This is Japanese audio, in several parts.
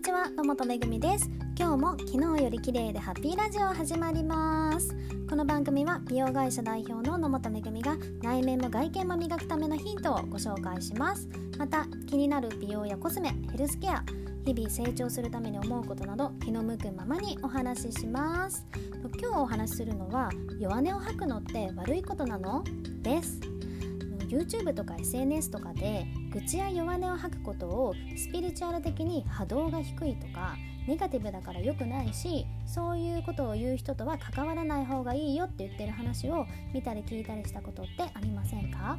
にちは野本めぐみです。今日も昨日より綺麗でハッピーラジオ始まります。この番組は美容会社代表の野本めぐみが内面も外見も磨くためのヒントをご紹介します。また気になる美容やコスメヘルスケア日々成長するために思うことなど気の向くままにお話しします。今日お話しするのは弱音を吐くのって悪いことなの？です。YouTube とか SNS とかで愚痴や弱音を吐くことをスピリチュアル的に波動が低いとかネガティブだから良くないしそういうことを言う人とは関わらない方がいいよって言ってる話を見たり聞いたりしたことってありませんか？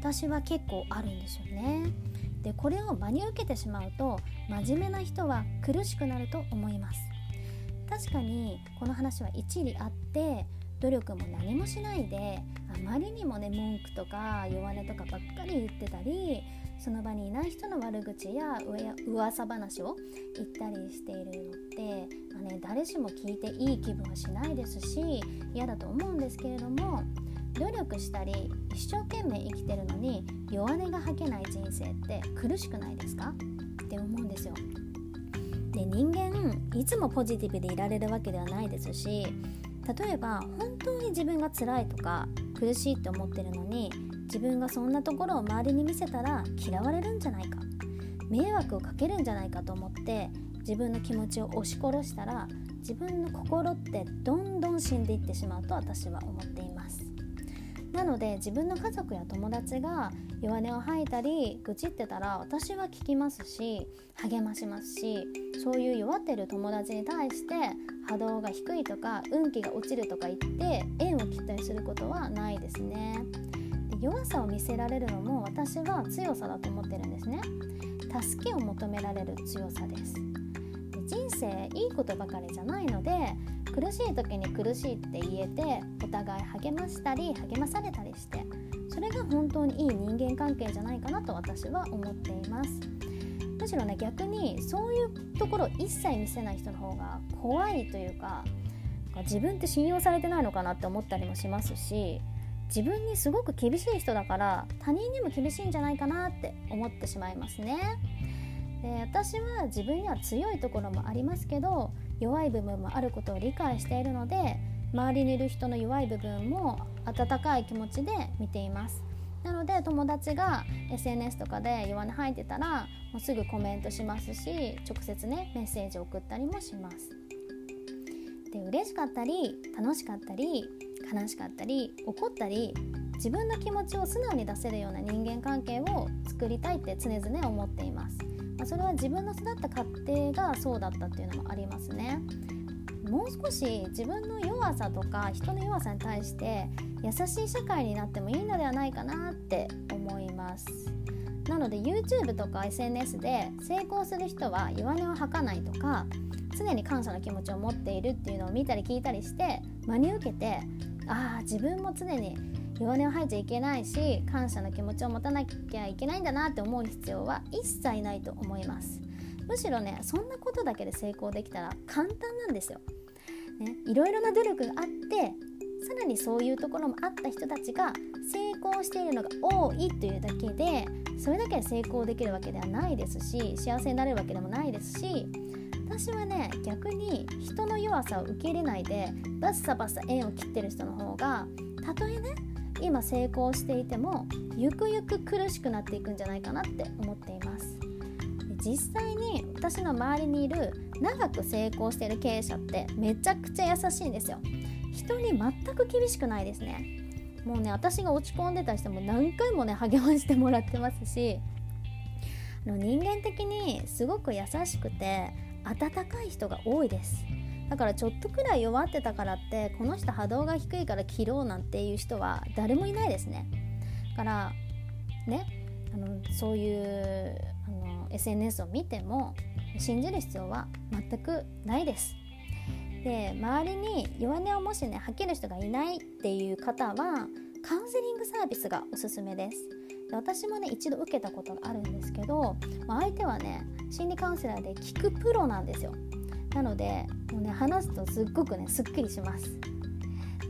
私は結構あるんですよね。でこれを真に受けてしまうと真面目な人は苦しくなると思います。確かにこの話は一理あって努力も何もしないであまりにもね文句とか弱音とかばっかり言ってたりその場にいない人の悪口や噂話を言ったりしているのって、まあね、誰しも聞いていい気分はしないですし嫌だと思うんですけれども努力したり一生懸命生きてるのに弱音が吐けない人生って苦しくないですか？って思うんですよ。で人間いつもポジティブでいられるわけではないですし例えば本当に自分が辛いとか苦しいって思ってるのに自分がそんなところを周りに見せたら嫌われるんじゃないか。迷惑をかけるんじゃないかと思って自分の気持ちを押し殺したら自分の心ってどんどん死んでいってしまうと私は思っています。なので自分の家族や友達が弱音を吐いたり愚痴ってたら私は聞きますし励ましますしそういう弱ってる友達に対して波動が低いとか運気が落ちるとか言って縁を切ったりすることはないですね。弱さを見せられるのも私は強さだと思ってるんですね。助けを求められる強さです。で人生いいことばかりじゃないので苦しい時に苦しいって言えてお互い励ましたり励まされたりしてそれが本当にいい人間関係じゃないかなと私は思っています。むしろね逆にそういうところを一切見せない人の方が怖いというか自分って信用されてないのかなって思ったりもしますし自分にすごく厳しい人だから他人にも厳しいんじゃないかなって思ってしまいますね。で私は自分には強いところもありますけど弱い部分もあることを理解しているので周りにいる人の弱い部分も温かい気持ちで見ています。なので友達が SNS とかで弱音吐いてたらもうすぐコメントしますし直接ねメッセージを送ったりもします。で嬉しかったり楽しかったり悲しかったり怒ったり自分の気持ちを素直に出せるような人間関係を作りたいって常々思っています。まあ、それは自分の育った家庭がそうだったっていうのもありますね。もう少し自分の弱さとか人の弱さに対して優しい社会になってもいいのではないかなって思います。なので YouTube とか SNS で成功する人は弱音を吐かないとか常に感謝の気持ちを持っているっていうのを見たり聞いたりして真に受けてああ自分も常に弱音を吐いちゃいけないし感謝の気持ちを持たなきゃいけないんだなって思う必要は一切ないと思います。むしろねそんなことだけで成功できたら簡単なんですよ、ね、いろいろな努力があってさらにそういうところもあった人たちが成功しているのが多いというだけでそれだけで成功できるわけではないですし幸せになれるわけでもないですし私はね逆に人の弱さを受け入れないでバッサバッサ縁を切ってる人の方がたとえね今成功していてもゆくゆく苦しくなっていくんじゃないかなって思っています。実際に私の周りにいる長く成功してる経営者ってめちゃくちゃ優しいんですよ。人に全く厳しくないですね。もうね私が落ち込んでたりしても何回もね励ましてもらってますしあの人間的にすごく優しくて温かい人が多いです。だからちょっとくらい弱ってたからってこの人波動が低いから切ろうなんていう人は誰もいないですね。だからねあのそういうあの SNS を見ても信じる必要は全くないです。で周りに弱音をもしね吐ける人がいないっていう方はカウンセリングサービスがおすすめです。私もね一度受けたことがあるんですけど相手はね心理カウンセラーで聞くプロなんですよ。なのでもうね話すとすっごくねすっきりします。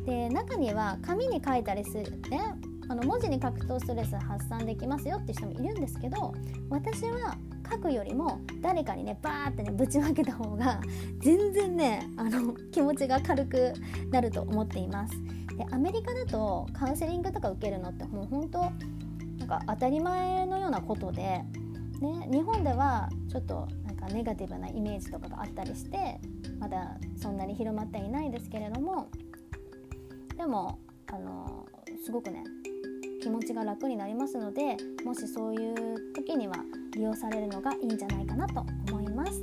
で中には紙に書いたりするねあの文字に書くとストレス発散できますよって人もいるんですけど私は書くよりも誰かにねバーってねぶちまけた方が全然ねあの気持ちが軽くなると思っています。でアメリカだとカウンセリングとか受けるのってもう本当か当たり前のようなことで、ね、日本ではちょっとなんかネガティブなイメージとかがあったりしてまだそんなに広まっていないですけれどもでもあのすごくね気持ちが楽になりますのでもしそういう時には利用されるのがいいんじゃないかなと思います。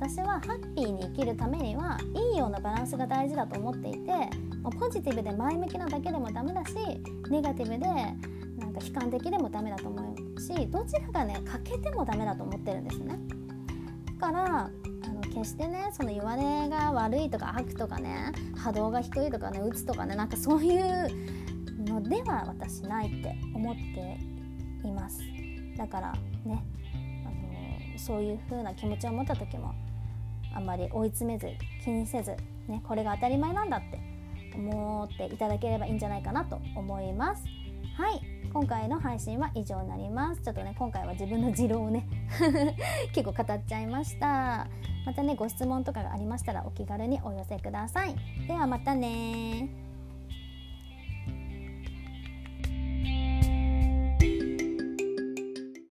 私はハッピーに生きるためにはいいようなバランスが大事だと思っていてもうポジティブで前向きなだけでもダメだしネガティブでなんか悲観的でもダメだと思うしどちらがね欠けてもダメだと思ってるんですね。だからあの決してねその弱音が悪いとか悪とかね波動が低いとかね打つとかねなんかそういうのでは私ないって思っています。だからねあのそういう風な気持ちを持った時もあんまり追い詰めず気にせず、ね、これが当たり前なんだって思っていただければいいんじゃないかなと思います。はい。今回の配信は以上になります。ちょっとね今回は自分の持論をね 結構語っちゃいました。またねご質問とかがありましたらお気軽にお寄せください。ではまたね